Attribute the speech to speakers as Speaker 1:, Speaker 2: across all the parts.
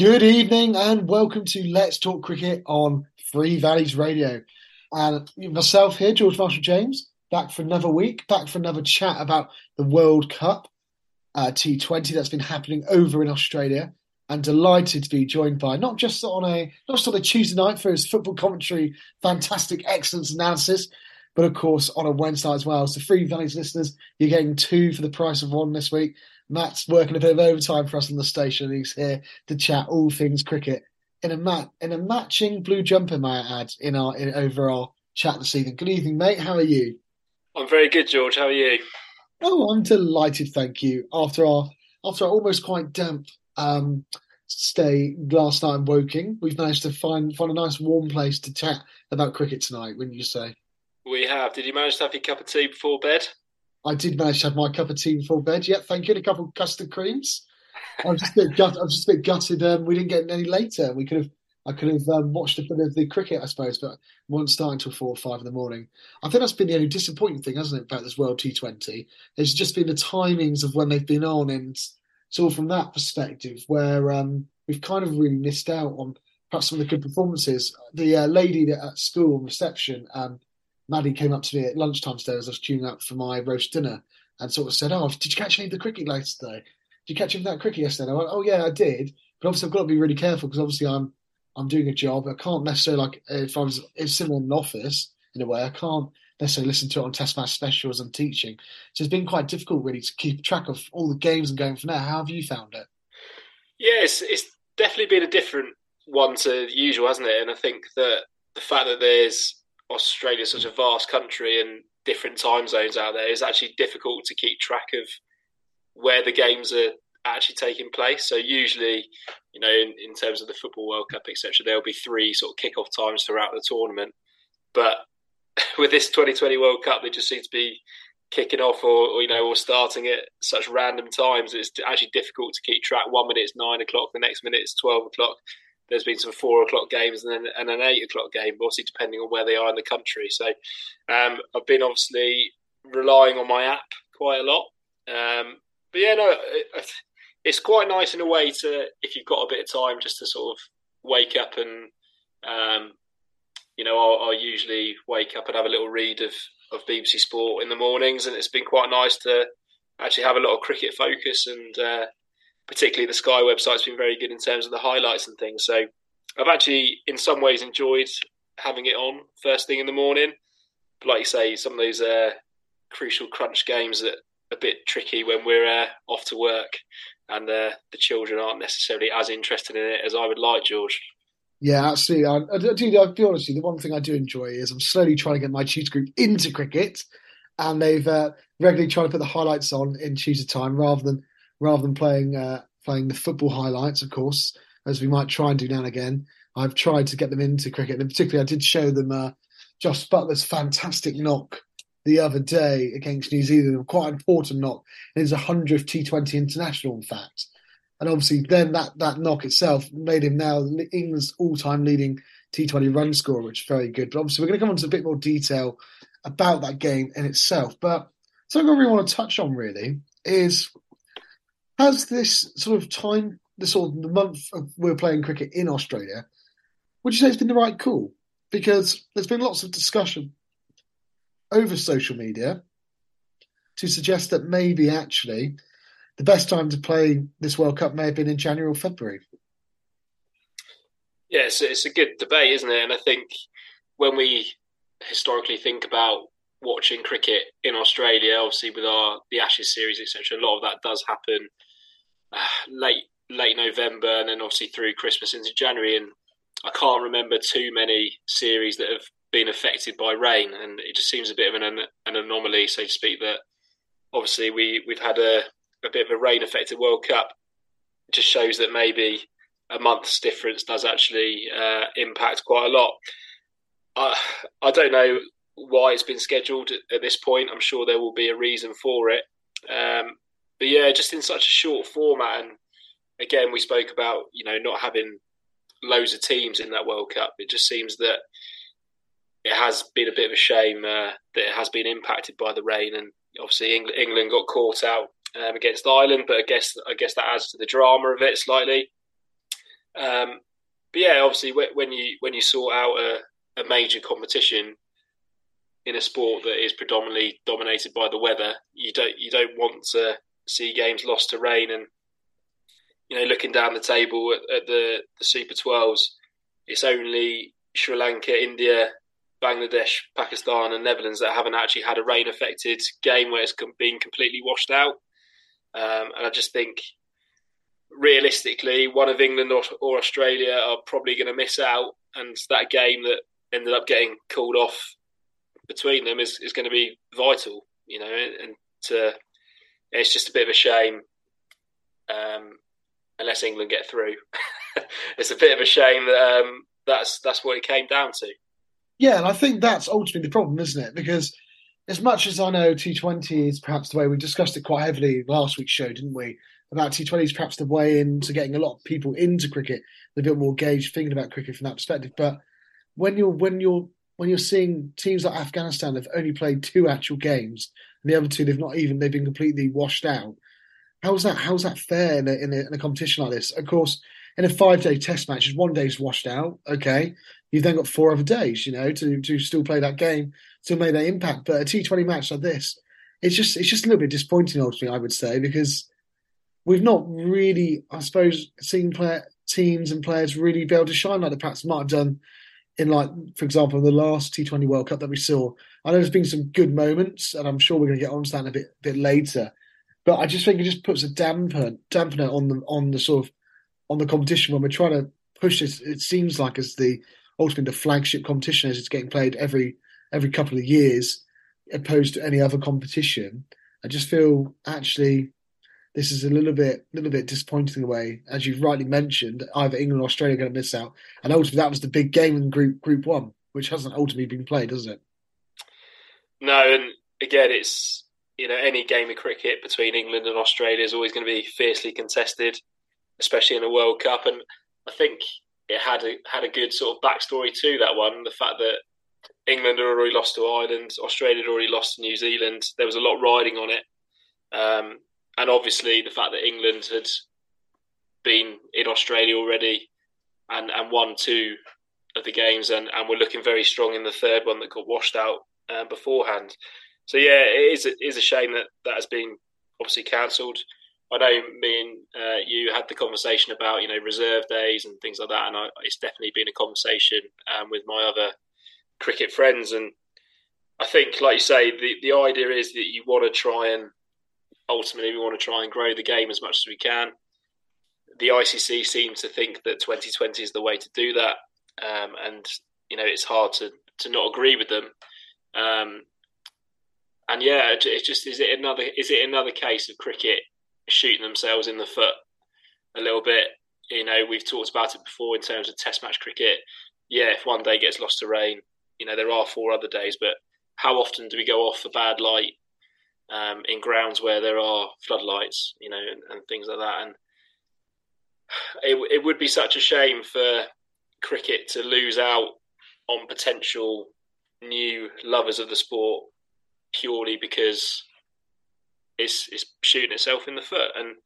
Speaker 1: Good evening and welcome to Let's Talk Cricket on Three Valleys Radio. And myself here, George Marshall James, back for another week, back for another chat about the World Cup uh, T20 that's been happening over in Australia. And delighted to be joined by not just on a not just on a Tuesday night for his football commentary, fantastic excellence analysis, but of course on a Wednesday as well. So Three Valleys listeners, you're getting two for the price of one this week. Matt's working a bit of overtime for us on the station. He's here to chat all things cricket in a mat in a matching blue jumper, may I add, in our in, over our chat this evening. Good evening, mate. How are you?
Speaker 2: I'm very good, George. How are you?
Speaker 1: Oh, I'm delighted, thank you. After our after our almost quite damp um, stay last night in Woking, we've managed to find find a nice warm place to chat about cricket tonight. Wouldn't you say?
Speaker 2: We have. Did you manage to have your cup of tea before bed?
Speaker 1: I did manage to have my cup of tea before bed. Yeah, thank you. And a couple of custard creams. I'm just a bit gut, I'm just a bit gutted. Um, we didn't get any later. We could have. I could have um, watched a bit of the cricket, I suppose, but we won't start until four or five in the morning. I think that's been the only disappointing thing, hasn't it, about this World T20? It's just been the timings of when they've been on, and so from that perspective, where um, we've kind of really missed out on perhaps some of the good performances. The uh, lady at school reception, um, Maddie came up to me at lunchtime today as I was queuing up for my roast dinner and sort of said, "Oh, did you catch any of the cricket later today? Did you catch any of that cricket yesterday?" I went, "Oh yeah, I did." But obviously, I've got to be really careful because obviously I'm I'm doing a job. I can't necessarily like if I was if similar in an office in a way, I can't necessarily listen to it on test match specials and teaching. So it's been quite difficult really to keep track of all the games and going from there. How have you found it?
Speaker 2: Yeah, it's, it's definitely been a different one to usual, hasn't it? And I think that the fact that there's Australia is such a vast country and different time zones out there, it's actually difficult to keep track of where the games are actually taking place. So usually, you know, in, in terms of the football World Cup, etc., there'll be three sort of kick-off times throughout the tournament. But with this 2020 World Cup, they just seem to be kicking off or, or, you know or starting at such random times. It's actually difficult to keep track. One minute it's nine o'clock, the next minute it's twelve o'clock there's been some four o'clock games and then and an eight o'clock game, obviously depending on where they are in the country. So um, I've been obviously relying on my app quite a lot. Um, but yeah, no, it, it's quite nice in a way to if you've got a bit of time just to sort of wake up and um, you know I'll, I'll, usually wake up and have a little read of of BBC Sport in the mornings, and it's been quite nice to actually have a lot of cricket focus and uh, particularly the Sky website's been very good in terms of the highlights and things. So I've actually, in some ways, enjoyed having it on first thing in the morning. But like you say, some of those uh, crucial crunch games that are a bit tricky when we're uh, off to work and uh, the children aren't necessarily as interested in it as I would like, George.
Speaker 1: Yeah, absolutely. I, I do. I'll be honest with you. The one thing I do enjoy is I'm slowly trying to get my tutor group into cricket, and they've uh, regularly trying to put the highlights on in tutor time rather than rather than playing uh, playing the football highlights, of course, as we might try and do now and again. I've tried to get them into cricket, and particularly I did show them uh, Jos Buttler's fantastic knock the other day against New Zealand, a quite important knock. It is a hundredth T20 international, in fact. And obviously, then that that knock itself made him now England's all-time leading T20 run scorer, which is very good. But obviously, we're going to come into a bit more detail about that game in itself. But something I really want to touch on really is has this sort of time, the sort of the month of we're playing cricket in Australia, would you say it's been the right call? Because there's been lots of discussion over social media to suggest that maybe actually the best time to play this World Cup may have been in January or February.
Speaker 2: Yeah, it's, it's a good debate, isn't it? And I think when we historically think about watching cricket in Australia, obviously with our the Ashes series, etc., a lot of that does happen late late November and then obviously through Christmas into January. And I can't remember too many series that have been affected by rain, and it just seems a bit of an, an anomaly, so to speak. That obviously we we've had a, a bit of a rain affected World Cup. It just shows that maybe a month's difference does actually uh, impact quite a lot. I I don't know why it's been scheduled at, this point. I'm sure there will be a reason for it. Um, but yeah, just in such a short format, and again, we spoke about you know not having loads of teams in that World Cup. It just seems that it has been a bit of a shame uh, that it has been impacted by the rain, and obviously England, England got caught out um, against Ireland. But I guess I guess that adds to the drama of it slightly. Um, but yeah, obviously, when you when you sort out a, a major competition in a sport that is predominantly dominated by the weather, you don't you don't want to see games lost to rain. And you know, looking down the table at, at the the Super Twelves, it's only Sri Lanka, India, Bangladesh, Pakistan, and Netherlands that haven't actually had a rain affected game where it's been completely washed out. Um, and I just think realistically, one of England or, or Australia are probably going to miss out, and that game that ended up getting called off between them is, is going to be vital, you know. And to, it's just a bit of a shame, um, unless England get through. it's a bit of a shame that um, that's that's what it came down to.
Speaker 1: Yeah, and I think that's ultimately the problem, isn't it? Because as much as I know T20 is perhaps the way we discussed it quite heavily last week's show, didn't we? About T20 is perhaps the way into getting a lot of people into cricket, a bit more engaged, thinking about cricket from that perspective. But when you're when you're when you're seeing teams like Afghanistan have only played two actual games, and the other two they've not even they've been completely washed out. How's that? How's that fair in a, in a, in a competition like this? Of course, in a five day test match, if one day's washed out. Okay, you've then got four other days, you know, to to still play that game, still make that impact. But a T Twenty match like this, it's just it's just a little bit disappointing, ultimately, I would say, because we've not really, I suppose, seen player, teams and players really be able to shine like the perhaps might have done in like, for example, the last T Twenty World Cup that we saw. I know there's been some good moments, and I'm sure we're going to get on to that a bit bit later. But I just think it just puts a damper dampener on the on the sort of on the competition when we're trying to push it. It seems like as the ultimately the flagship competition as it's getting played every every couple of years, opposed to any other competition. I just feel actually this is a little bit little bit disappointing in a way, as you've rightly mentioned. Either England or Australia are going to miss out, and ultimately that was the big game in Group Group One, which hasn't ultimately been played, has it?
Speaker 2: No, and again, it's you know any game of cricket between England and Australia is always going to be fiercely contested, especially in a World Cup, and I think it had a had a good sort of backstory to that one. The fact that England had already lost to Ireland, Australia had already lost to New Zealand. There was a lot riding on it, um, and obviously the fact that England had been in Australia already and and won two of the games and, and were looking very strong in the third one that got washed out uh, beforehand. So yeah, it is it is a shame that that has been obviously cancelled. I know me and uh, you had the conversation about you know reserve days and things like that, and I, it's definitely been a conversation um, with my other cricket friends. And I think, like you say, the the idea is that you want to try and ultimately we want to try and grow the game as much as we can. The ICC seems to think that 2020 is the way to do that, um, and you know it's hard to to not agree with them. Um, and yeah, it's just is it another is it another case of cricket shooting themselves in the foot a little bit. You know, we've talked about it before in terms of Test match cricket. Yeah, if one day gets lost to rain, you know there are four other days, but how often do we go off for bad light um, in grounds where there are floodlights, you know, and, and things like that? And it, it would be such a shame for cricket to lose out on potential new lovers of the sport purely because it's it's shooting itself in the foot. And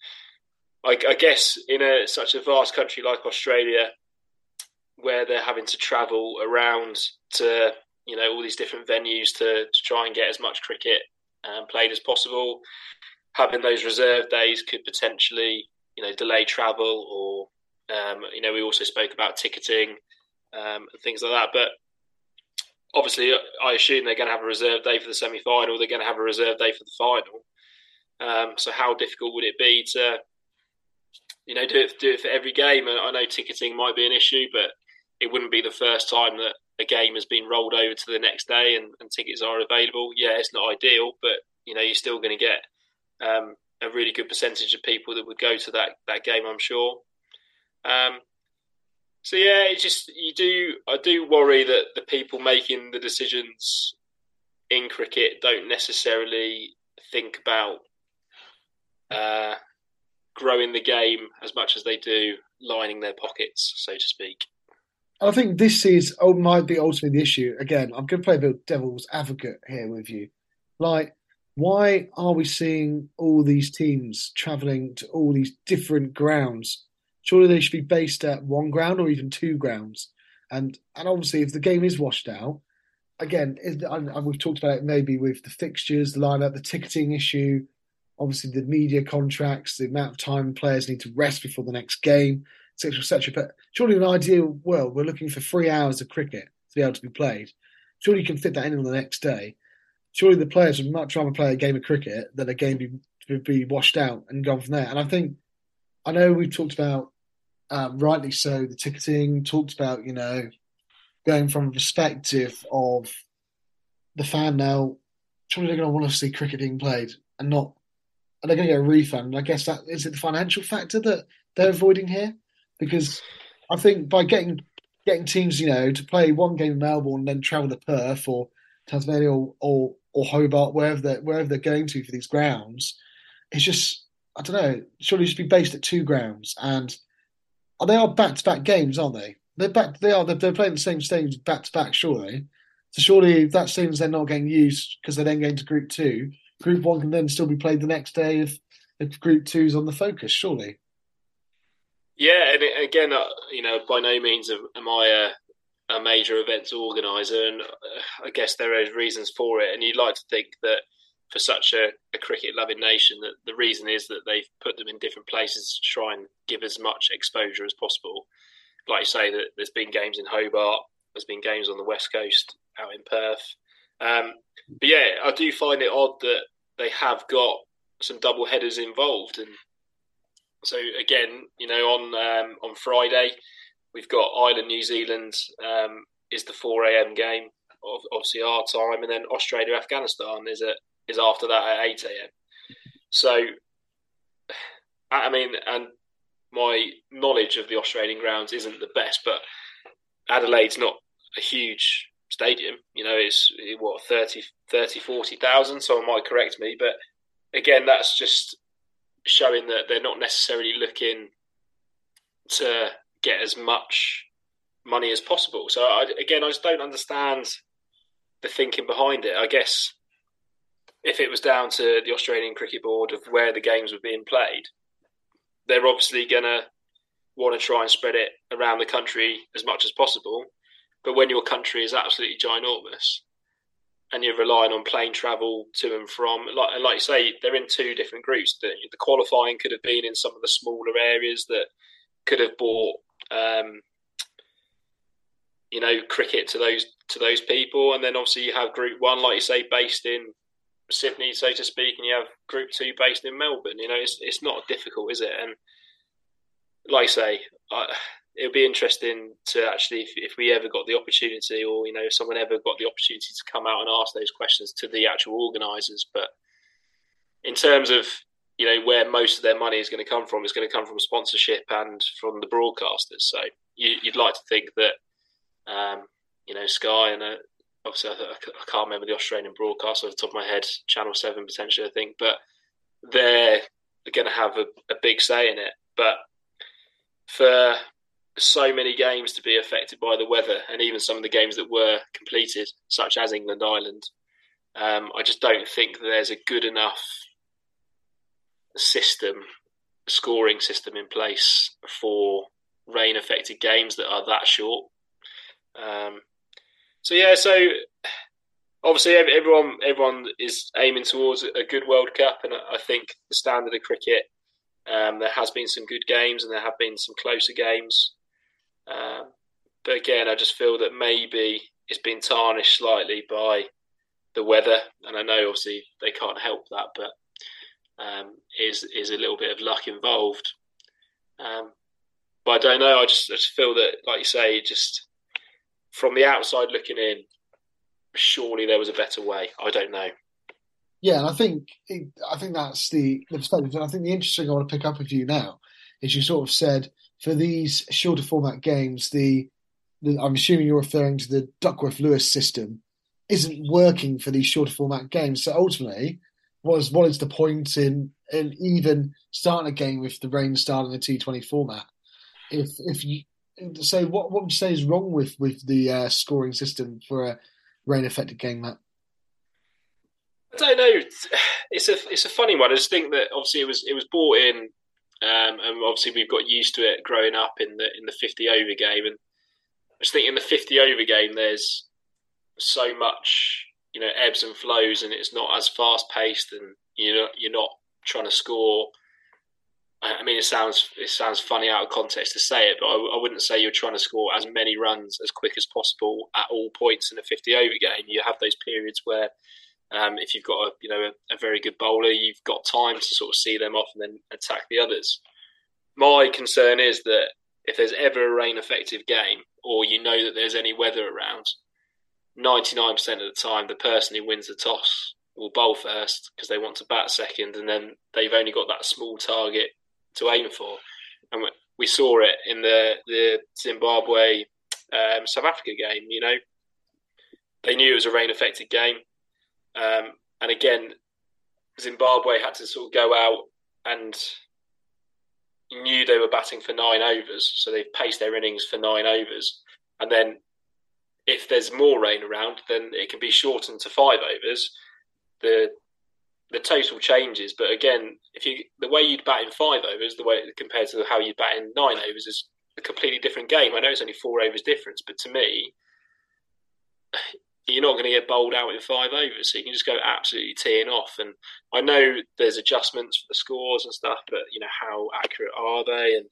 Speaker 2: I, I guess in a such a vast country like Australia, where they're having to travel around to you know all these different venues to, to try and get as much cricket um, played as possible, having those reserve days could potentially you know delay travel or um, you know we also spoke about ticketing um, and things like that, but. Obviously, I assume they're going to have a reserve day for the semi-final. They're going to have a reserve day for the final. Um, so how difficult would it be to, you know, do it do it for every game? And I know ticketing might be an issue, but it wouldn't be the first time that a game has been rolled over to the next day and, and tickets are available. Yeah, it's not ideal, but you know, you're still going to get um, a really good percentage of people that would go to that that game. I'm sure. Um, so yeah, it's just you do. I do worry that the people making the decisions in cricket don't necessarily think about uh, growing the game as much as they do lining their pockets, so to speak.
Speaker 1: I think this is oh, might be ultimately the issue. Again, I'm going to play a bit devil's advocate here with you. Like, why are we seeing all these teams travelling to all these different grounds surely they should be based at one ground or even two grounds. And and obviously, if the game is washed out, again, and we've talked about it maybe with the fixtures, the lineup, the ticketing issue, obviously the media contracts, the amount of time players need to rest before the next game, etc., etc. But surely, in an ideal world, we're looking for three hours of cricket to be able to be played. Surely, you can fit that in on the next day. Surely, the players would much rather play a game of cricket than a game be, be washed out and gone from there. And I think, I know we've talked about, um, rightly so, the ticketing, talked about, you know, going from a perspective of the fan now, surely they're going to want to see cricket being played and not, and they're going to get a refund. I guess that is it the financial factor that they're avoiding here, because I think by getting getting teams, you know, to play one game in Melbourne and then travel to Perth or Tasmania or, or, or Hobart, wherever they're wherever they're going to for these grounds, it's just I don't know. Surely should be based at two grounds, and they are back to back games, aren't they? They're back. They are. They're, they're playing the same stage back to back. Surely. So surely that seems they're not getting used because they're then going to Group Two. Group One can then still be played the next day if, if Group Two's on the focus. Surely.
Speaker 2: Yeah, and again, uh, you know, by no means am I a, a major events organizer, and uh, I guess there are reasons for it. And you'd like to think that for such a, a cricket-loving nation, that the reason is that they've put them in different places to try and give as much exposure as possible like you say, that there's been games in Hobart, there's been games on the west coast out in Perth. Um, but yeah, I do find it odd that they have got some double headers involved, and so again, you know, on um, on Friday we've got Ireland New Zealand um, is the four a.m. game, obviously our time, and then Australia Afghanistan is at is after that at eight a.m. So, I mean, and my knowledge of the Australian grounds isn't the best, but Adelaide's not a huge stadium. You know, it's what 30, 30 40,000. Someone might correct me, but again, that's just showing that they're not necessarily looking to get as much money as possible. So I, again, I just don't understand the thinking behind it. I guess if it was down to the Australian Cricket Board of where the games were being played, they're obviously going to want to try and spread it around the country as much as possible. But when your country is absolutely ginormous and you're relying on plane travel to and from, like, like you say, they're in two different groups. The, the, qualifying could have been in some of the smaller areas that could have brought, um, you know, cricket to those to those people, and then obviously you have Group One, like you say, based in Sydney, so to speak, and you have Group Two based in Melbourne. You know, it's it's not difficult, is it? And like I say, I, it would be interesting to actually, if, if, we ever got the opportunity, or you know, if someone ever got the opportunity to come out and ask those questions to the actual organisers. But in terms of you know where most of their money is going to come from, it's going to come from sponsorship and from the broadcasters. So you, would like to think that um, you know Sky and uh, obviously I, I, can't remember the Australian broadcast off the top of my head, Channel Seven potentially, I think, but they're going to have a, a big say in it. But for so many games to be affected by the weather, and even some of the games that were completed, such as England Ireland, um, I just don't think there's a good enough system, scoring system in place for rain affected games that are that short. Um, so yeah, so obviously everyone everyone is aiming towards a good World Cup, and I think the standard of cricket. Um, there has been some good games, and there have been some closer games. Um, but again, I just feel that maybe it's been tarnished slightly by the weather, and I know obviously they can't help that, but um, is is a little bit of luck involved. Um, but I don't know. I just I just feel that, like you say, just from the outside looking in, surely there was a better way. I don't know.
Speaker 1: Yeah, and I think I think that's the, the perspective. And I think the interesting I want to pick up with you now is you sort of said for these shorter format games, the, the I'm assuming you're referring to the Duckworth Lewis system isn't working for these shorter format games. So ultimately, what is what is the point in in even starting a game with the rain starting a T20 format? If if you so what what would you say is wrong with with the uh, scoring system for a rain affected game, Matt?
Speaker 2: I don't know. It's a it's a funny one. I just think that obviously it was it was brought in Um, and obviously, we've got used to it growing up in the in the fifty over game. And I just think in the fifty over game, there's so much you know ebbs and flows, and it's not as fast paced, and you know you're not trying to score. I mean, it sounds it sounds funny out of context to say it, but I, I, wouldn't say you're trying to score as many runs as quick as possible at all points in a 50 over game. You have those periods where, um, if you've got a you know a, a, very good bowler, you've got time to sort of see them off and then attack the others. My concern is that if there's ever a rain effective game, or you know that there's any weather around, 99% of the time, the person who wins the toss will bowl first because they want to bat second, and then they've only got that small target to aim for. And we saw it in the the Zimbabwe um, South Africa game. You know, they knew it was a rain affected game, um, and again, Zimbabwe had to sort of go out and knew they were batting for nine overs, so they paced their innings for nine overs, and then if there's more rain around, then it can be shortened to five overs. The the total changes, but again, if you the way you'd bat in five overs, the way compared to how you bat in nine overs is a completely different game. I know it's only four overs difference, but to me, you're not going to get bowled out in five overs, so you can just go absolutely teeing off. And I know there's adjustments for the scores and stuff, but you know how accurate are they? And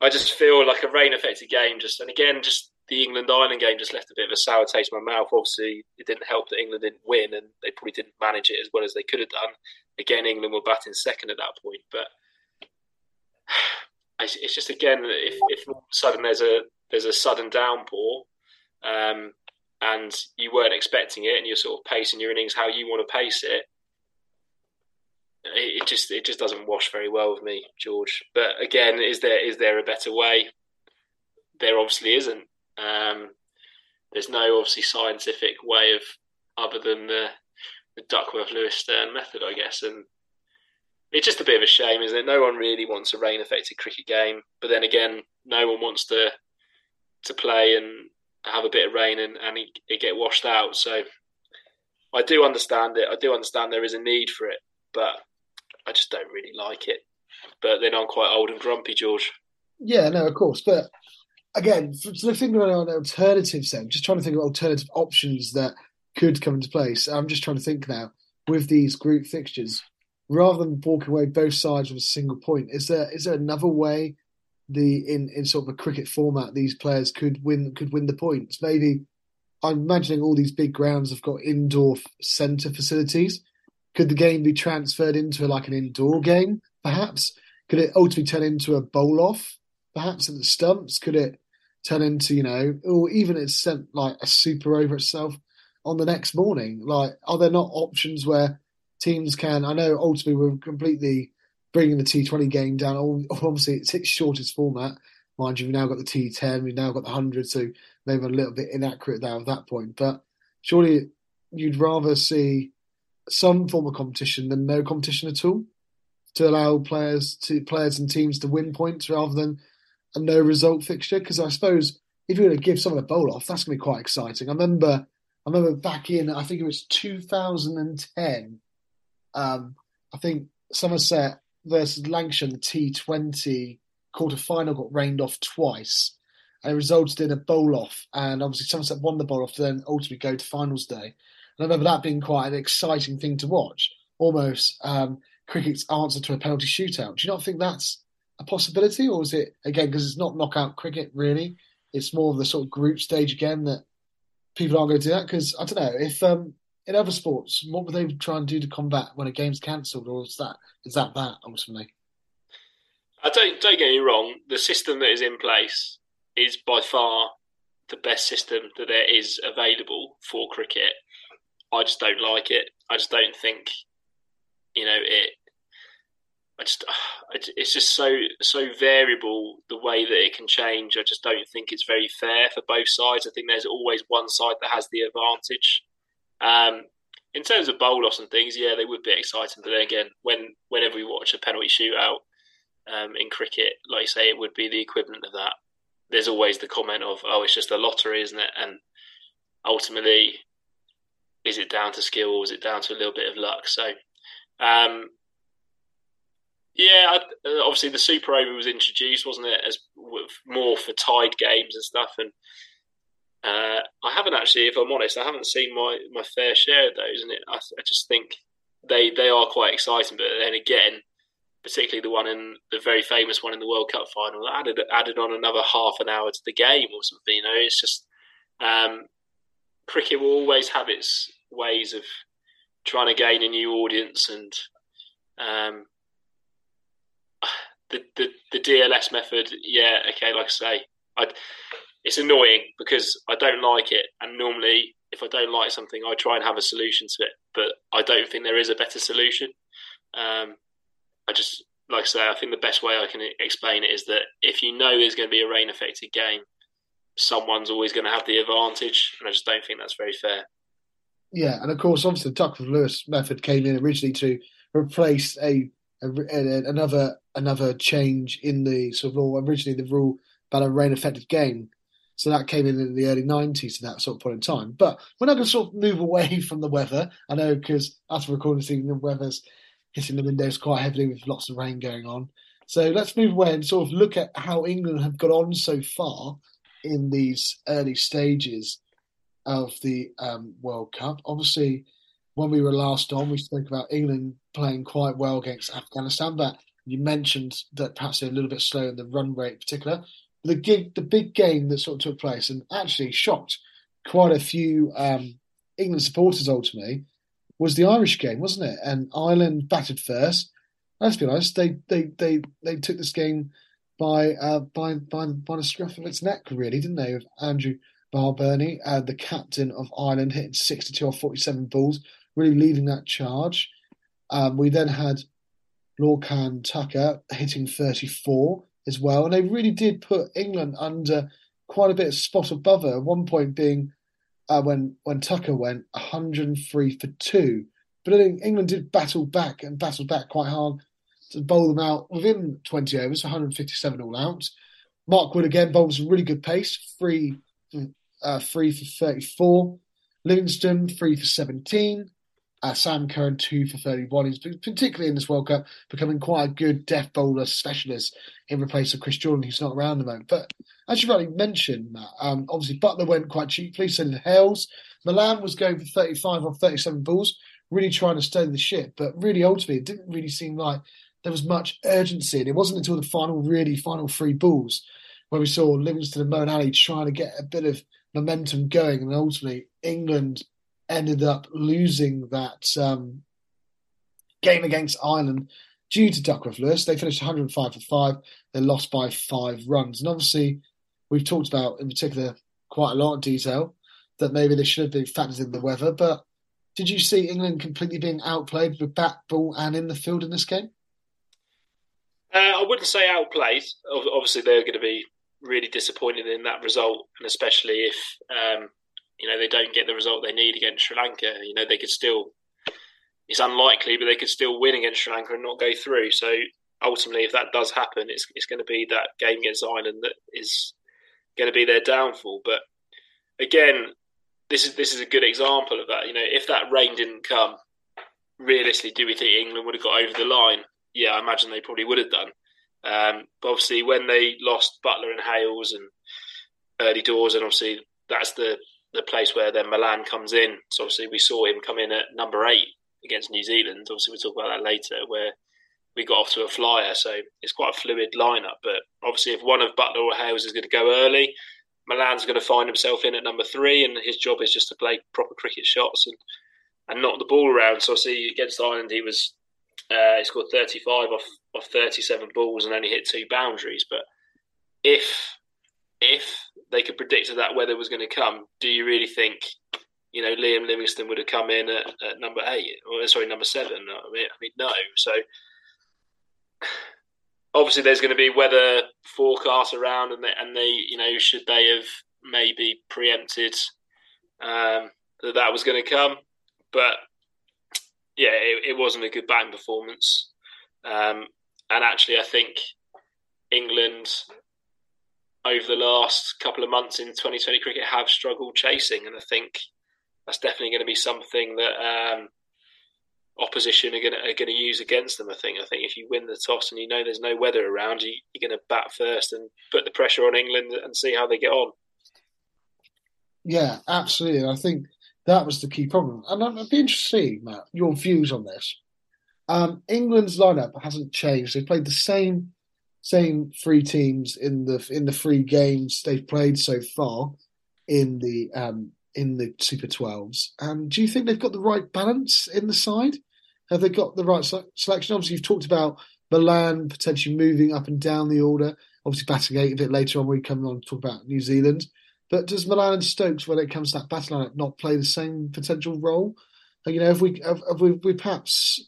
Speaker 2: I just feel like a rain affected game. Just and again, just the England Ireland game just left a bit of a sour taste in my mouth. Obviously, it didn't help that England didn't win, and they probably didn't manage it as well as they could have done. Again, England were batting second at that point, but it's just again, if, if all of a sudden there's a there's a sudden downpour, um, and you weren't expecting it, and you're sort of pacing your innings how you want to pace it, it, it just it just doesn't wash very well with me, George. But again, is there is there a better way? There obviously isn't. Um, there's no obviously scientific way of other than the, the Duckworth Lewis Stern method, I guess, and it's just a bit of a shame, isn't it? No one really wants a rain affected cricket game, but then again, no one wants to to play and have a bit of rain and, and it, it get washed out. So I do understand it. I do understand there is a need for it, but I just don't really like it. But then I'm quite old and grumpy, George.
Speaker 1: Yeah, no, of course. But again, thinking about an alternative then, just trying to think of alternative options that could come into place. I'm just trying to think now with these group fixtures, rather than walking away both sides with a single point, is there is there another way the in, in sort of a cricket format these players could win could win the points? Maybe I'm imagining all these big grounds have got indoor centre facilities. Could the game be transferred into like an indoor game, perhaps? Could it ultimately turn into a bowl off, perhaps, at the stumps? Could it turn into, you know, or even it's sent like a super over itself on the next morning? Like, are there not options where teams can? I know ultimately we're completely bringing the T20 game down. Obviously, it's its shortest format. Mind you, we've now got the T10, we've now got the 100, so maybe a little bit inaccurate there at that point. But surely you'd rather see some form of competition than no competition at all to allow players to players and teams to win points rather than a no result fixture because I suppose if you're going to give someone a bowl off, that's going to be quite exciting. I remember, I remember back in, I think it was 2010. Um, I think Somerset versus Lancashire, the T20 quarter final got rained off twice. And it resulted in a bowl off, and obviously Somerset won the bowl off then ultimately go to finals day. And I remember that being quite an exciting thing to watch, almost um, cricket's answer to a penalty shootout. Do you not think that's a possibility, or is it again because it's not knockout cricket really? It's more of the sort of group stage again that people aren't going to do that because I don't know if um, in other sports, what would they try and do to combat when a game's cancelled, or is that is that that ultimately?
Speaker 2: I don't don't get me wrong. The system that is in place is by far the best system that there is available for cricket. I just don't like it. I just don't think, you know, it I just it's just so so variable the way that it can change. I just don't think it's very fair for both sides. I think there's always one side that has the advantage. Um, in terms of bowl loss and things, yeah, they would be exciting. But then again, when whenever we watch a penalty shootout um, in cricket, like you say, it would be the equivalent of that. There's always the comment of, "Oh, it's just a lottery, isn't it?" And ultimately, is it down to skill or is it down to a little bit of luck? So, um, Yeah, uh, obviously the Super Over was introduced, wasn't it, as more for tied games and stuff. And uh, I haven't actually, if I'm honest, I haven't seen my, my fair share of those, and it, I, I just think they they are quite exciting. But then again, particularly the one in the very famous one in the World Cup final, that added added on another half an hour to the game or something. You know, it's just um, cricket will always have its ways of trying to gain a new audience, and um, the, the the DLS method, yeah, okay, like I say, I, it's annoying because I don't like it, and normally if I don't like something, I try and have a solution to it, but I don't think there is a better solution. Um, I just like I say, I think the best way I can explain it is that if you know there's going to be a rain affected game, someone's always going to have the advantage, and I just don't think that's very fair.
Speaker 1: Yeah, and of course, obviously, the Duckworth Lewis method came in originally to replace a, another another change in the sort of law. Originally, the rule about a rain affected game, so that came in in the early nineties at that sort of point in time. But we're not going to sort of move away from the weather. I know because after recording this evening, the weather's hitting the windows quite heavily with lots of rain going on. So let's move away and sort of look at how England have got on so far in these early stages of the um, World Cup. Obviously, when we were last on, we spoke about England playing quite well against Afghanistan, but you mentioned that perhaps they're a little bit slow in the run rate in particular. The, gig, the big game that sort of took place and actually shocked quite a few um, England supporters ultimately was the Irish game, wasn't it? And Ireland batted first. Let's be honest, they they they, they took this game by uh, by by by the scruff of its neck, really, didn't they? With Andrew Balbirnie, uh, the captain of Ireland, hitting 62 or 47 balls, really leading that charge. Um, we then had Lorcan Tucker hitting 34 as well, and they really did put England under quite a bit of spot above her. One point, being uh, when when Tucker went 103 for two. But I think England did battle back and battled back quite hard to bowl them out within 20 overs, 157 all out. Mark Wood again bowled some really good pace, three, uh, three for 34. Livingstone, three for 17. Uh, Sam Curran, two for 31. He's particularly in this World Cup becoming quite a good death bowler specialist in replace of Chris Jordan, who's not around at the moment. But as you rightly mentioned, Matt, um, obviously Buttler went quite cheaply, so did Hales. Malan was going for 35 or 37 balls, really trying to steady the ship. But really, ultimately, it didn't really seem like there was much urgency. And it wasn't until the final, really final three balls where we saw Livingstone and Moeen Ali trying to get a bit of momentum going. And ultimately, England ended up losing that um, game against Ireland due to Duckworth Lewis. They finished 105 for five. They lost by five runs. And obviously, we've talked about in particular quite a lot of detail that maybe they should have been factored in the weather. But did you see England completely being outplayed with bat, ball, and in the field in this game?
Speaker 2: Uh, I wouldn't say outplayed. Obviously, they're going to be really disappointed in that result, and especially if um, you know they don't get the result they need against Sri Lanka. You know they could still. It's unlikely, but they could still win against Sri Lanka and not go through. So ultimately, if that does happen, it's it's going to be that game against Ireland that is going to be their downfall. But again, this is this is a good example of that. You know, if that rain didn't come, realistically, do we think England would have got over the line? Yeah, I imagine they probably would have done. Um, but obviously, when they lost Buttler and Hales and early doors, and obviously that's the the place where then Malan comes in. So obviously we saw him come in at number eight against New Zealand. Obviously we'll talk about that later, where we got off to a flyer. So it's quite a fluid lineup. But obviously, if one of Buttler or Hales is going to go early, Malan's going to find himself in at number three, and his job is just to play proper cricket shots and and knock the ball around. So see against Ireland, he was uh, he scored 35 off off 37 balls and only hit two boundaries. But if if they could predict that weather was going to come, do you really think you know Liam Livingstone would have come in at, at number eight or sorry number seven? I mean, I mean no. So obviously there's going to be weather forecasts around, and they, and they you know should they have maybe preempted um, that that was going to come, but yeah, it, it, wasn't a good batting performance. Um, and actually, I think England over the last couple of months in 2020 cricket have struggled chasing, and I think that's definitely going to be something that um, opposition are going to are going to use against them. I think. I think if you win the toss and you know there's no weather around, you, you're going to bat first and put the pressure on England and see how they get on.
Speaker 1: Yeah, absolutely. I think that was the key problem. And I'd be interested to see, Matt, your views on this. Um, England's lineup hasn't changed. They've played the same same three teams in the in the three games they've played so far in the um, in the Super 12s. And do you think they've got the right balance in the side? Have they got the right selection? Obviously, you've talked about Malan potentially moving up and down the order. Obviously, batting eight a bit later on. We come on to talk about New Zealand. But does Malan and Stokes, when it comes to that battle line, not play the same potential role? You know, if we have, have we, we, perhaps,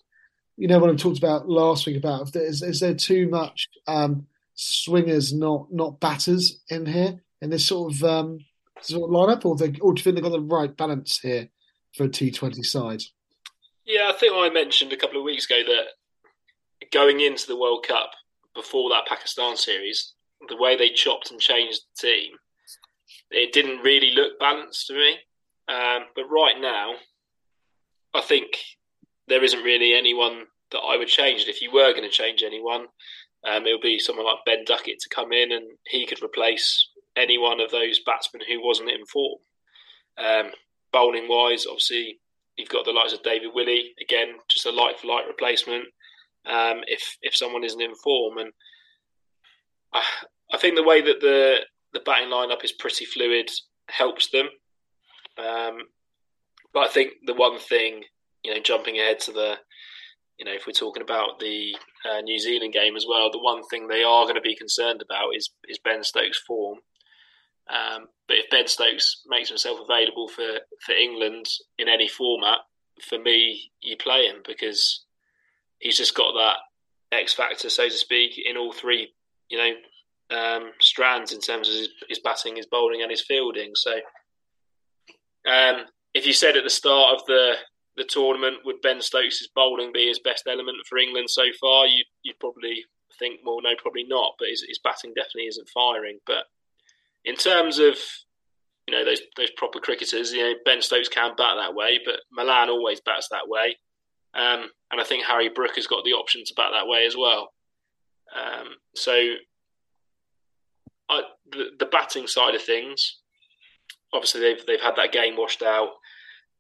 Speaker 1: you know, what I talked about last week about is, is there too much um, swingers, not not batters in here in this sort of um, sort of lineup, or, they, or do you think they've got the right balance here for a T20 side?
Speaker 2: Yeah, I think I mentioned a couple of weeks ago that going into the World Cup before that Pakistan series, the way they chopped and changed the team, it didn't really look balanced to me. Um, but right now, I think there isn't really anyone that I would change. If you were going to change anyone, um, it would be someone like Ben Duckett to come in and he could replace any one of those batsmen who wasn't in form. Um, bowling wise, obviously, you've got the likes of David Willey again, just a light for light replacement. Um, if if someone isn't in form, and I, I, think the way that the the batting lineup is pretty fluid helps them. Um, but I think the one thing, you know, jumping ahead to the, you know, if we're talking about the uh, New Zealand game as well, the one thing they are going to be concerned about is is Ben Stokes' form. Um, but if Ben Stokes makes himself available for, for England in any format, for me, you play him because he's just got that X factor, so to speak, in all three, you know, um, strands in terms of his, his, batting, his bowling, and his fielding. So, um, if you said at the start of the the tournament, would Ben Stokes' bowling be his best element for England so far? You, you'd probably think, well, no, probably not. But his, his batting definitely isn't firing. But in terms of you know those those proper cricketers, you know Ben Stokes can bat that way, but Malan always bats that way, um, and I think Harry Brook has got the option to bat that way as well. Um, so I, the, the batting side of things, obviously they've they've had that game washed out.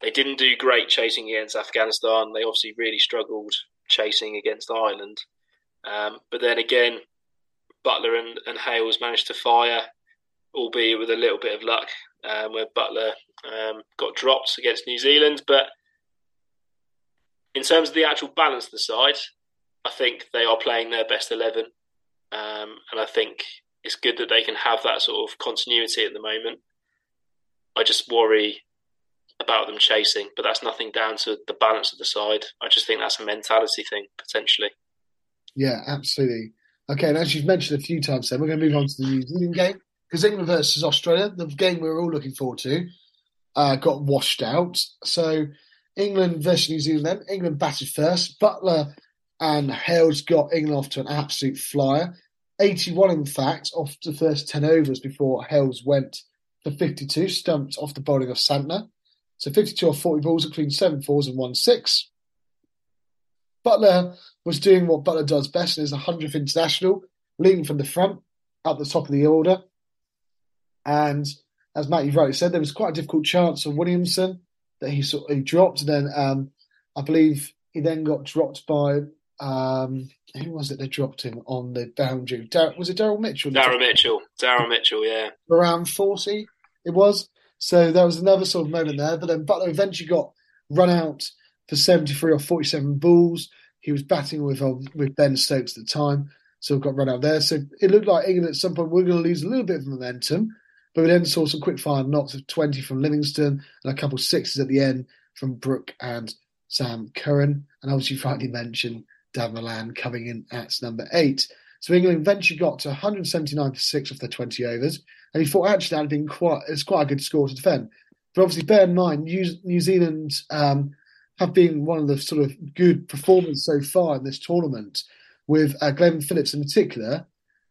Speaker 2: They didn't do great chasing against Afghanistan. They obviously really struggled chasing against Ireland. Um, but then again, Buttler and, and Hales managed to fire albeit with a little bit of luck, um, where Buttler um, got dropped against New Zealand. But in terms of the actual balance of the side, I think they are playing their best 11. Um, and I think it's good that they can have that sort of continuity at the moment. I just worry about them chasing, but that's nothing down to the balance of the side. I just think that's a mentality thing, potentially.
Speaker 1: Yeah, absolutely. Okay, and as you've mentioned a few times, then we're going to move on to the New Zealand game because England versus Australia, the game we were all looking forward to, uh, got washed out. So England versus New Zealand. Then England batted first. Buttler and Hales got England off to an absolute flyer. 81, in fact, off the first 10 overs before Hales went for 52, stumped off the bowling of Santner. So 52 off 40 balls, including seven fours and one six. Buttler was doing what Buttler does best in his 100th international, leading from the front up the top of the order. And as Matt, you've rightly said, there was quite a difficult chance of Williamson that he sort of, he dropped. And then um, I believe he then got dropped by um, who was it that dropped him on the boundary? Dar- was it Daryl Mitchell?
Speaker 2: Daryl Mitchell. Daryl Mitchell, yeah.
Speaker 1: Around 40 it was. So there was another sort of moment there. But then Buttler eventually got run out for 73 or 47 balls. He was batting with um, with Ben Stokes at the time. So got run out there. So it looked like England at some point we're going to lose a little bit of momentum. But we then saw some quick fire knocks of 20 from Livingstone and a couple of sixes at the end from Brook and Sam Curran. And obviously, you rightly mentioned Dawid Malan coming in at number eight. So England eventually got to 179 for six of the 20 overs. And he thought actually that had been quite, it's quite a good score to defend. But obviously, bear in mind, New, New Zealand um, have been one of the sort of good performers so far in this tournament, with uh, Glenn Phillips in particular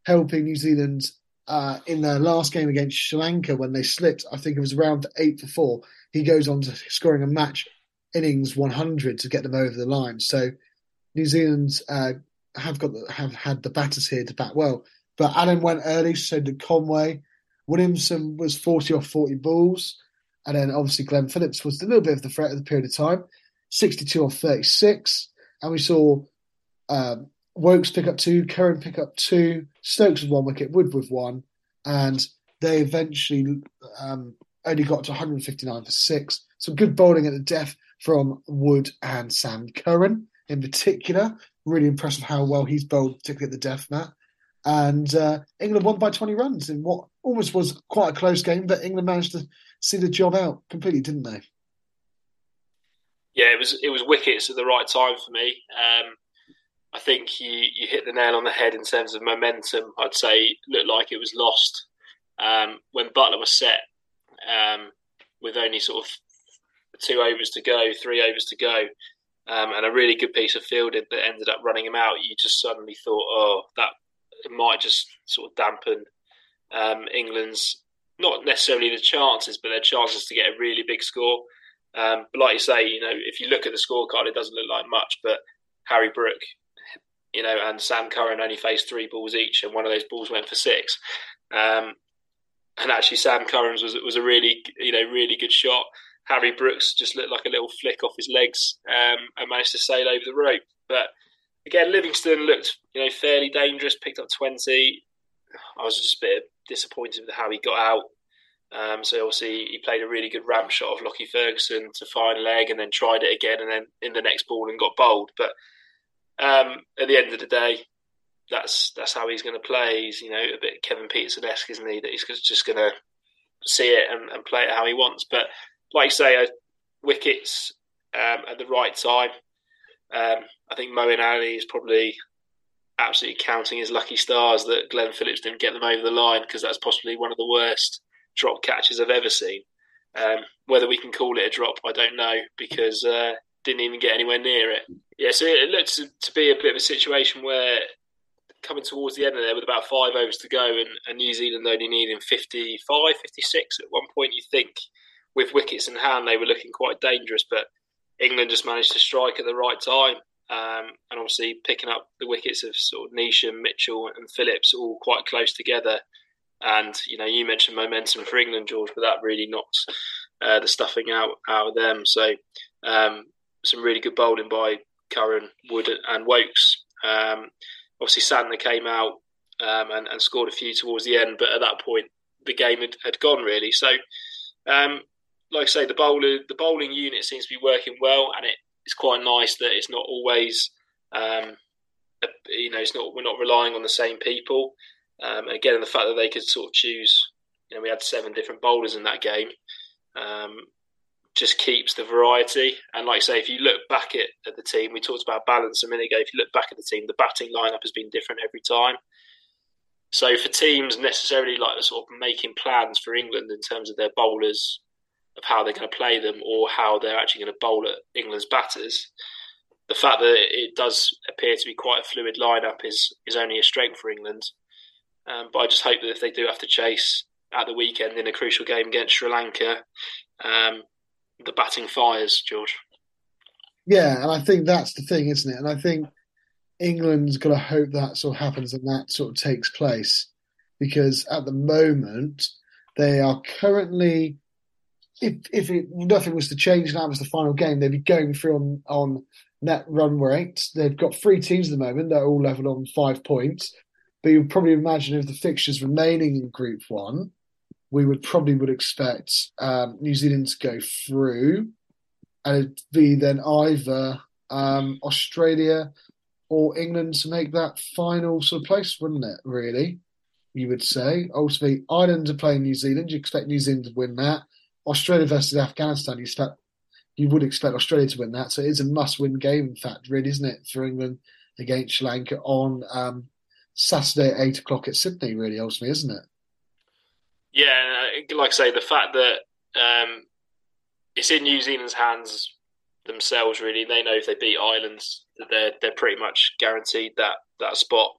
Speaker 1: helping New Zealand uh, in their last game against Sri Lanka when they slipped. I think it was around eight for four. He goes on to scoring a match innings 100 to get them over the line. So New Zealand uh, have got the, have had the batters here to bat well. But Allen went early, so did Conway. Williamson was 40 off 40 balls. And then obviously Glenn Phillips was a little bit of the threat at the period of time, 62 off 36. And we saw um, Woakes pick up two, Curran pick up two, Stokes with one wicket, Wood with one. And they eventually um, only got to 159 for six. Some good bowling at the death from Wood and Sam Curran in particular. Really impressive how well he's bowled, particularly at the death, Matt. And uh, England won by 20 runs in what almost was quite a close game, but England managed to see the job out completely, didn't they?
Speaker 2: Yeah, it was it was wickets at the right time for me. Um, I think you, you hit the nail on the head in terms of momentum. I'd say looked like it was lost um, when Buttler was set um, with only sort of two overs to go, three overs to go, um, and a really good piece of fielding that ended up running him out. You just suddenly thought, oh, that might just sort of dampen um, England's not necessarily the chances, but their chances to get a really big score. Um, but like you say, you know, if you look at the scorecard, it doesn't look like much. But Harry Brook, you know, and Sam Curran only faced three balls each, and one of those balls went for six. Um, and actually, Sam Curran's was was a really, you know, really good shot. Harry Brook's just looked like a little flick off his legs um, and managed to sail over the rope. But again, Livingstone looked, you know, fairly dangerous. Picked up twenty. I was just a bit disappointed with how he got out. Um, so obviously he played a really good ramp shot of Lockie Ferguson to find a leg, and then tried it again, and then in the next ball and got bowled. But um, at the end of the day, that's that's how he's going to play. He's you know a bit Kevin Pietersen esque, isn't he? That he's just going to see it and, and, play it how he wants. But like you say, uh, wickets um, at the right time. Um, I think Moeen Ali is probably absolutely counting his lucky stars that Glenn Phillips didn't get them over the line because that's possibly one of the worst drop catches I've ever seen. Um, whether we can call it a drop, I don't know because uh, didn't even get anywhere near it. Yeah, so it looked to, to, be a bit of a situation where coming towards the end of there with about five overs to go and, and New Zealand only needing 55, 56 at one point, you think with wickets in hand they were looking quite dangerous, but England just managed to strike at the right time. Um, and obviously picking up the wickets of sort of Neesham, Mitchell, and Phillips all quite close together. And you know, you mentioned momentum for England, George, but that really knocked uh, the stuffing out out of them. So um, some really good bowling by Curran, Wood, and Woakes. Um, obviously, Santner came out um, and, and, scored a few towards the end, but at that point, the game had, had gone really. So, um, like I say, the bowler, the bowling unit seems to be working well, and it it's quite nice that it's not always, um, you know, it's not we're not relying on the same people. Um, again, the fact that they could sort of choose, you know, we had seven different bowlers in that game, um, just keeps the variety. And like I say, if you look back at, at the team, we talked about balance a minute ago. If you look back at the team, the batting lineup has been different every time. So for teams necessarily like sort of making plans for England in terms of their bowlers of how they're going to play them or how they're actually going to bowl at England's batters. The fact that it does appear to be quite a fluid lineup is is only a strength for England. Um, but I just hope that if they do have to chase at the weekend in a crucial game against Sri Lanka, um, the batting fires, George.
Speaker 1: Yeah, and I think that's the thing, isn't it? And I think England's got to hope that sort of happens and that sort of takes place because at the moment they are currently if if it, nothing was to change and that was the final game, they'd be going through on, on net run rate. They've got three teams at the moment; they're all level on five points. But you would probably imagine if the fixtures remaining in Group One, we would probably would expect um, New Zealand to go through, and it'd be then either um, Australia or England to make that final sort of place, wouldn't it? Really, you would say. Ultimately, Ireland are playing New Zealand. You expect New Zealand to win that. Australia versus Afghanistan, you you would expect Australia to win that. So it is a must-win game, in fact, really, isn't it, for England against Sri Lanka on um, Saturday at eight o'clock at Sydney? Really, ultimately, isn't it?
Speaker 2: Yeah, like I say, the fact that um, it's in New Zealand's hands themselves, really, they know if they beat Ireland, they're they're pretty much guaranteed that that spot.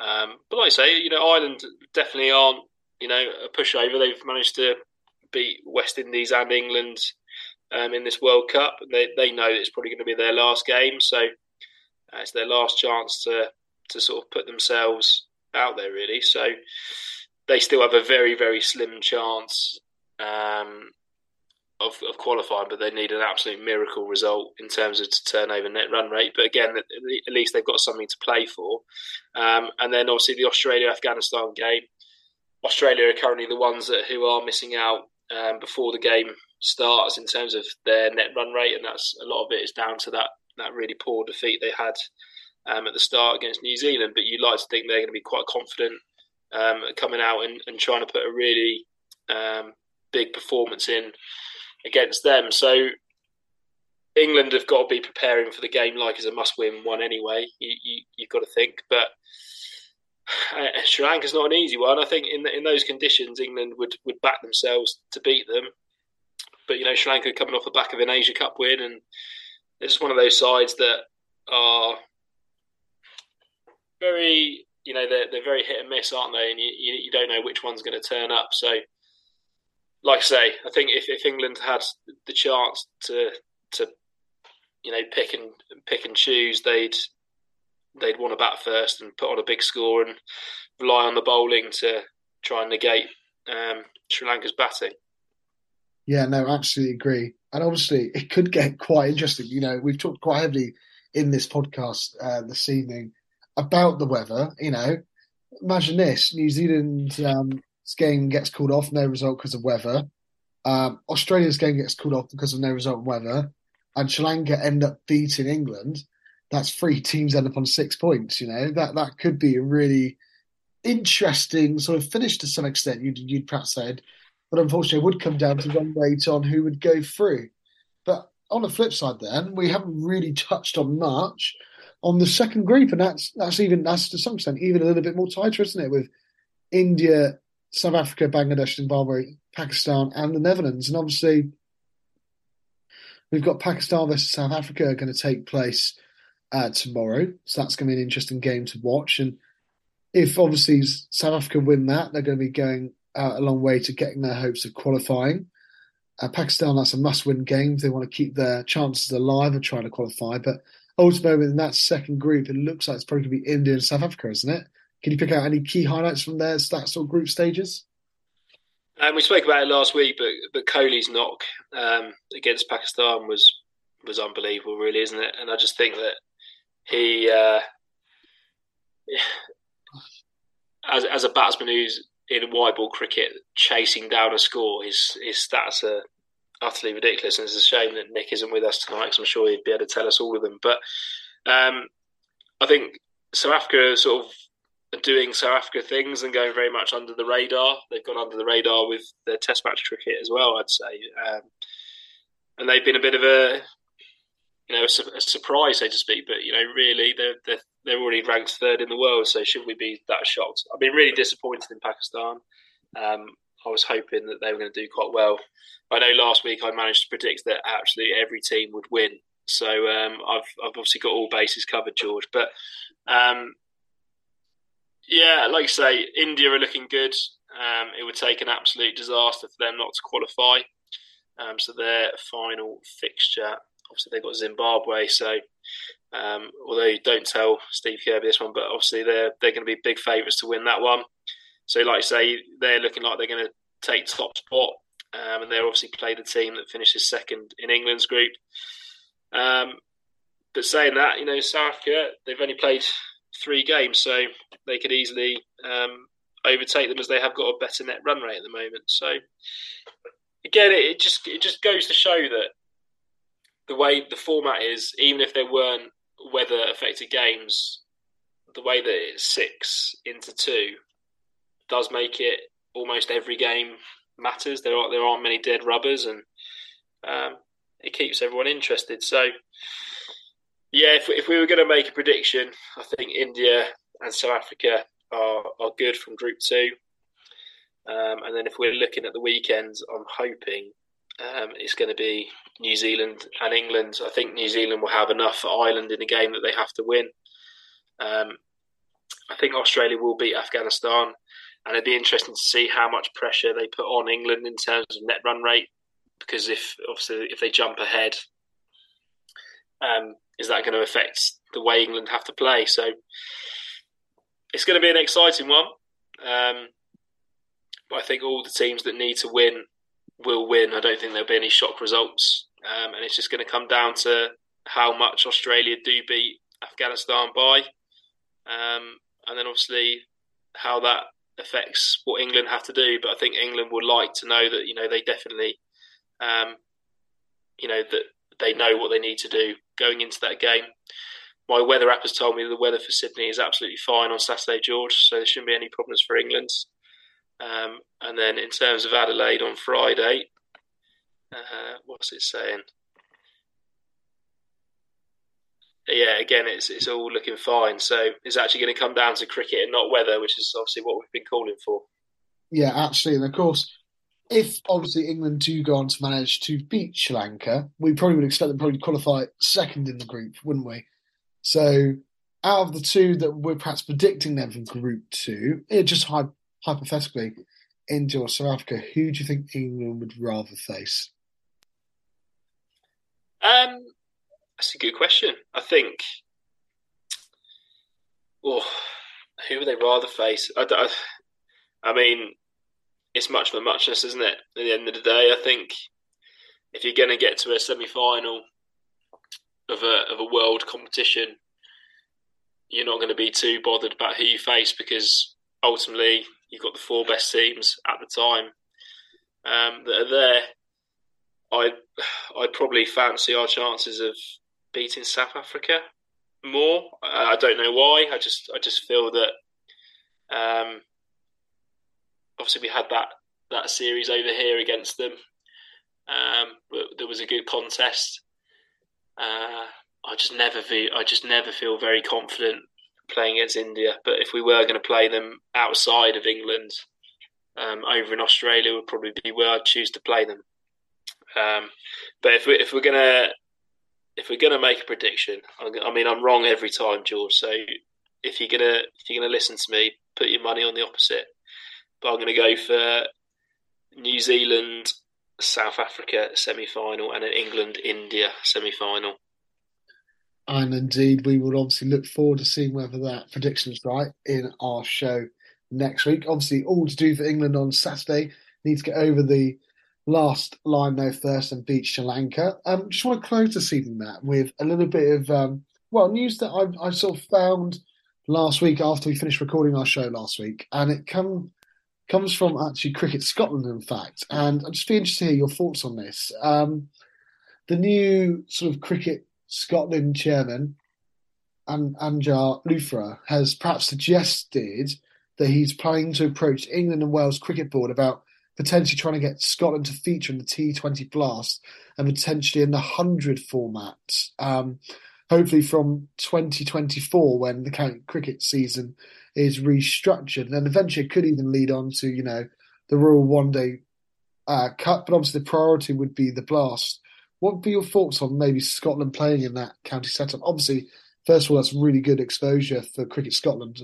Speaker 2: Um, but like I say, you know, Ireland definitely aren't you know a pushover. They've managed to beat West Indies and England um, in this World Cup. They they know it's probably going to be their last game, so uh, it's their last chance to to sort of put themselves out there really. So they still have a very very slim chance um, of, of qualifying, but they need an absolute miracle result in terms of turnover net run rate. But again, at least they've got something to play for. Um, and then obviously the Australia Afghanistan game. Australia are currently the ones that who are missing out um, before the game starts in terms of their net run rate, and that's a lot of it is down to that that really poor defeat they had um, at the start against New Zealand. But you'd like to think they're going to be quite confident um, coming out and, and, trying to put a really um, big performance in against them. So England have got to be preparing for the game like as a must-win one anyway. You, you, you've got to think, but uh, Sri Lanka's not an easy one. I think in in those conditions, England would, would back themselves to beat them. But you know, Sri Lanka coming off the back of an Asia Cup win, and it's just one of those sides that are very, you know, they're they're very hit and miss, aren't they? And you you, you don't know which one's going to turn up. So, like I say, I think if, if England had the chance to to you know pick and pick and choose, they'd they'd want to bat first and put on a big score and rely on the bowling to try and negate um, Sri Lanka's batting.
Speaker 1: Yeah, no, absolutely agree. And obviously, it could get quite interesting. You know, we've talked quite heavily in this podcast uh, this evening about the weather. You know, imagine this: New Zealand's um, game gets called off, no result because of weather. Um, Australia's game gets called off because of no result weather, and Sri Lanka end up beating England that's three teams end up on six points. You know that that could be a really interesting sort of finish to some extent. You'd, you'd perhaps said, but unfortunately, it would come down to one weight on who would go through. But on the flip side, then we haven't really touched on much on the second group, and that's that's even that's to some extent even a little bit more tighter, isn't it? With India, South Africa, Bangladesh, Zimbabwe, Pakistan, and the Netherlands, and obviously we've got Pakistan versus South Africa going to take place uh, tomorrow. So that's going to be an interesting game to watch. And if obviously South Africa win that, they're going to be going uh, a long way to getting their hopes of qualifying. Uh, Pakistan, that's a must-win game if they want to keep their chances alive of trying to qualify. But ultimately, in that second group, it looks like it's probably going to be India and South Africa, isn't it? Can you pick out any key highlights from their that sort of group stages?
Speaker 2: Um, we spoke about it last week, but but Kohli's knock um, against Pakistan was was unbelievable, really, isn't it? And I just think that he uh, as as a batsman who's in white ball cricket chasing down a score, his his stats are utterly ridiculous, and it's a shame that Nick isn't with us tonight because I'm sure he'd be able to tell us all of them. But um, I think South Africa sort of doing South Africa things and going very much under the radar. They've gone under the radar with their Test match cricket as well, I'd say, um, and they've been a bit of a you know, a, a, surprise, so to speak. But you know, really, they're, they're they're already ranked third in the world. So should we be that shocked? I've been really disappointed in Pakistan. Um, I was hoping that they were going to do quite well. I know last week I managed to predict that absolutely every team would win. So um, I've I've obviously got all bases covered, George. But um, yeah, like I say, India are looking good. Um, it would take an absolute disaster for them not to qualify. Um, so their final fixture obviously they've got Zimbabwe. So um, although you don't tell Steve Kirby this one, but obviously they're they're going to be big favourites to win that one. So like I say, they're looking like they're going to take top spot, um, and they're obviously play the team that finishes second in England's group. Um, but saying that, you know, South Africa they've only played three games, so they could easily um, overtake them as they have got a better net run rate at the moment. So again, it just it just goes to show that the way the format is, even if there weren't weather affected games, the way that it's six into two does make it almost every game matters. There are there aren't many dead rubbers, and um, it keeps everyone interested. So, yeah, if if we were going to make a prediction, I think India and South Africa are are good from Group Two. Um, and then if we're looking at the weekends, I'm hoping um, it's going to be New Zealand and England. I think New Zealand will have enough for Ireland in a game that they have to win. Um, I think Australia will beat Afghanistan, and it'd be interesting to see how much pressure they put on England in terms of net run rate because if obviously if they jump ahead, um, is that going to affect the way England have to play? So it's going to be an exciting one. Um, but I think all the teams that need to win will win. I don't think there'll be any shock results, um, and it's just going to come down to how much Australia do beat Afghanistan by, um, and then obviously how that affects what England have to do. But I think England would like to know that you know they definitely, um, you know that they know what they need to do going into that game. My weather app has told me the weather for Sydney is absolutely fine on Saturday, George. So there shouldn't be any problems for England. Um, and then in terms of Adelaide on Friday, uh, what's it saying? Yeah, again, it's it's all looking fine. So it's actually going to come down to cricket and not weather, which is obviously what we've been calling for.
Speaker 1: Yeah, absolutely. And of course, if obviously England do go on to manage to beat Sri Lanka, we probably would expect them probably to qualify second in the group, wouldn't we? So out of the two that we're perhaps predicting them from Group Two, it just hypothetically, India or South Africa, who do you think England would rather face?
Speaker 2: Um, that's a good question. I think. Oh, who would they rather face? I, I, I mean, it's much of a muchness, isn't it? At the end of the day, I think if you're going to get to a semi-final of a of a world competition, you're not going to be too bothered about who you face because ultimately you've got the four best teams at the time um, that are there. I I'd probably fancy our chances of beating South Africa more. I, I don't know why. I just I just feel that um, obviously we had that that series over here against them. Um, but there was a good contest. Uh, I just never feel I just never feel very confident playing against India. But if we were going to play them outside of England, um, over in Australia would probably be where I'd choose to play them. Um, but if we if we're gonna if we're gonna make a prediction, I mean I'm wrong every time, George. So if you're gonna if you're gonna listen to me, put your money on the opposite. But I'm gonna go for New Zealand, South Africa semi final, and an England India semi final.
Speaker 1: And indeed, we would obviously look forward to seeing whether that prediction is right in our show next week. Obviously, all to do for England on Saturday. Need to get over the last line though first and beat Sri Lanka. Um, just want to close this evening, Matt, with a little bit of um, well news that I, I sort of found last week after we finished recording our show last week, and it come comes from actually Cricket Scotland, in fact. And I'd just be interested to hear your thoughts on this. Um, the new sort of Cricket Scotland chairman, An- Anjan Luthra, has perhaps suggested that he's planning to approach England and Wales Cricket Board about potentially trying to get Scotland to feature in the T20 Blast and potentially in the 100 format. Um, hopefully from 2024 when the county cricket season is restructured. And eventually it could even lead on to, you know, the Royal One Day uh, Cup. But obviously the priority would be the Blast. What would be your thoughts on maybe Scotland playing in that county setup? Obviously, first of all, that's really good exposure for Cricket Scotland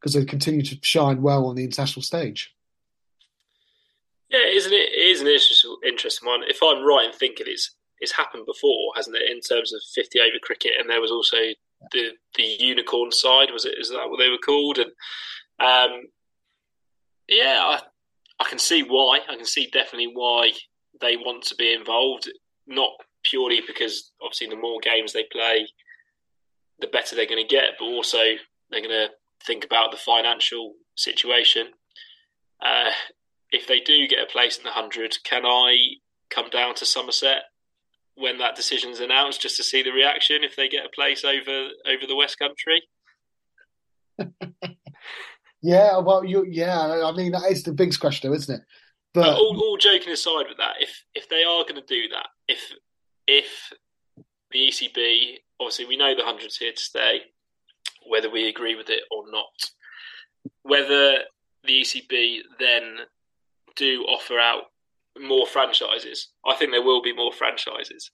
Speaker 1: because they continue to shine well on the international stage.
Speaker 2: Yeah, isn't it? It is an interesting, interesting one. If I'm right in thinking, it's it's happened before, hasn't it? In terms of 50 over cricket, and there was also the the unicorn side. Was it? Is that what they were called? And um, yeah, I I can see why. I can see definitely why they want to be involved not purely because obviously the more games they play, the better they're going to get, but also they're going to think about the financial situation. Uh, if they do get a place in the hundred, can I come down to Somerset when that decision's announced just to see the reaction if they get a place over over the West Country?
Speaker 1: yeah, well, you yeah, I mean that is the biggest question, though, isn't it?
Speaker 2: But all, all joking aside with that, if if they are going to do that, if if the ECB, obviously we know the hundreds here to stay, whether we agree with it or not, whether the ECB then do offer out more franchises, I think there will be more franchises,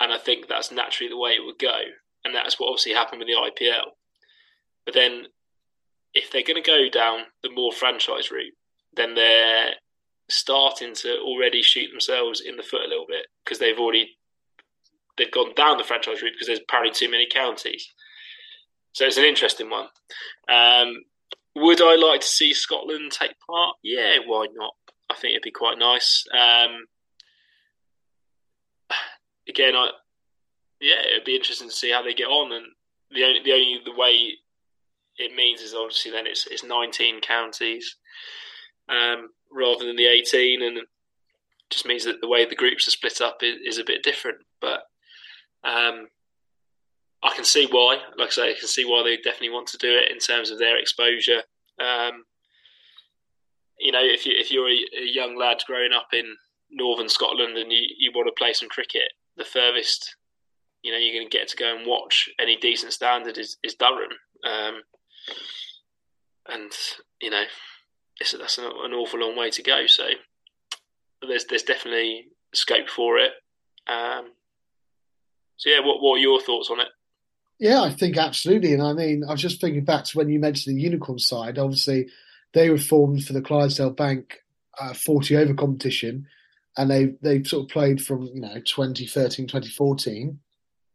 Speaker 2: and I think that's naturally the way it would go, and that's what obviously happened with the IPL. But then, if they're going to go down the more franchise route, then they're starting to already shoot themselves in the foot a little bit because they've already they've gone down the franchise route because there's apparently too many counties. So it's an interesting one. Um, would I like to see Scotland take part? Yeah, why not? I think it'd be quite nice. Um, again, I yeah, it'd be interesting to see how they get on. And the only the only the way it means is obviously then it's it's 19 counties um, rather than the 18, and just means that the way the groups are split up is, is a bit different. But um, I can see why. Like I say, I can see why they definitely want to do it in terms of their exposure. Um, you know, if you if you're a, a, young lad growing up in northern Scotland and you, you want to play some cricket, the furthest you know you're going to get to go and watch any decent standard is, is Durham, um, and you know it's, that's an, an, awful long way to go. So there's there's definitely scope for it. Um, so yeah, what what are your thoughts on it?
Speaker 1: Yeah, I think absolutely. And I mean, I was just thinking back to when you mentioned the unicorn side. Obviously, they were formed for the Clydesdale Bank uh, 40 over competition, and they they sort of played from you know 2013, 2014,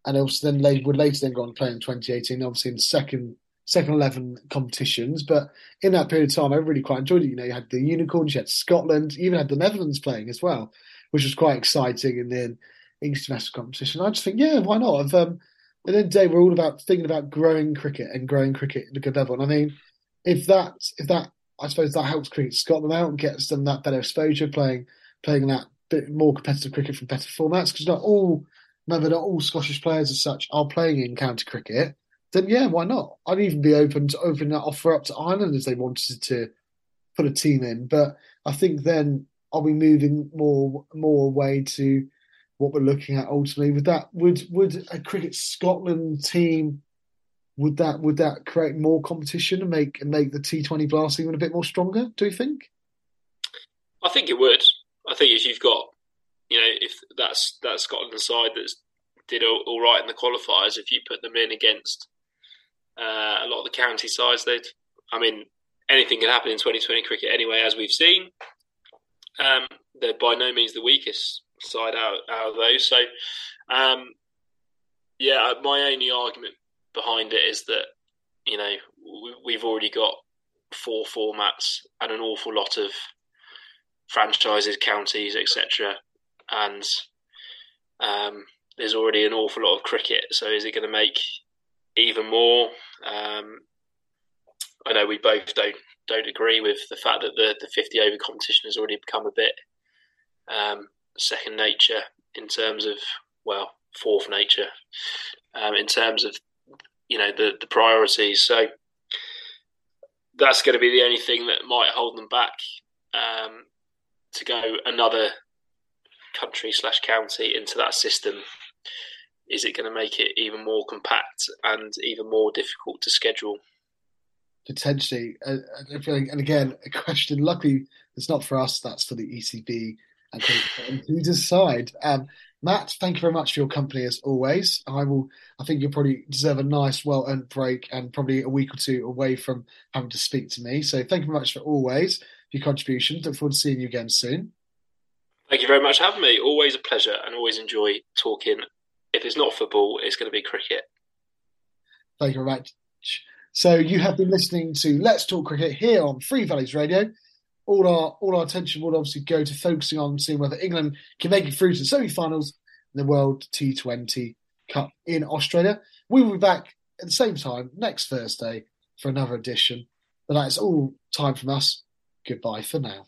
Speaker 1: and also then they would later then go on play in 2018, obviously in second second 11 competitions. But in that period of time, I really quite enjoyed it. You know, you had the unicorns, you had Scotland, you even had the Netherlands playing as well, which was quite exciting. And then English domestic competition. I just think, yeah, why not? I've, um, at the end of the day, we're all about thinking about growing cricket and growing cricket at a good level. And I mean, if that, if that, I suppose that helps cricket Scotland out and gets them that better exposure, playing playing that bit more competitive cricket from better formats. Because not all, remember, not all Scottish players as such are playing in county cricket. Then yeah, why not? I'd even be open to opening that offer up to Ireland if they wanted to put a team in. But I think then are we moving more more away to what we're looking at ultimately. Would that would would a cricket Scotland team would that would that create more competition and make and make the T Twenty Blast even a bit more stronger? Do you think?
Speaker 2: I think it would. I think if you've got, you know, if that's that Scotland side that's did all, all right in the qualifiers, if you put them in against uh, a lot of the county sides, they'd. I mean, anything can happen in Twenty20 cricket anyway, as we've seen. Um, they're by no means the weakest side out out of those. So, um, yeah, my only argument behind it is that you know we've already got four formats and an awful lot of franchises, counties, etc. And um, there's already an awful lot of cricket. So is it going to make even more? Um, I know we both don't don't agree with the fact that the the 50 over competition has already become a bit um, second nature in terms of well fourth nature um, in terms of you know the the priorities. So that's going to be the only thing that might hold them back um, to go another country slash county into that system. Is it going to make it even more compact and even more difficult to schedule?
Speaker 1: Potentially, uh, and again, a question. Luckily, it's not for us. That's for the ECB and who decide. Um, Matt, thank you very much for your company as always. I will. I think you probably deserve a nice, well-earned break and probably a week or two away from having to speak to me. So thank you very much for always your contribution. Look forward to seeing you again soon.
Speaker 2: Thank you very much for having me. Always a pleasure, and always enjoy talking. If it's not football, it's going to be cricket.
Speaker 1: Thank you very much. So you have been listening to Let's Talk Cricket here on Three Valleys Radio all our all our attention will obviously go to focusing on seeing whether England can make it through to the semi-finals in the World T20 Cup in Australia. We will be back at the same time next Thursday for another edition. But that's all time from us. Goodbye for now.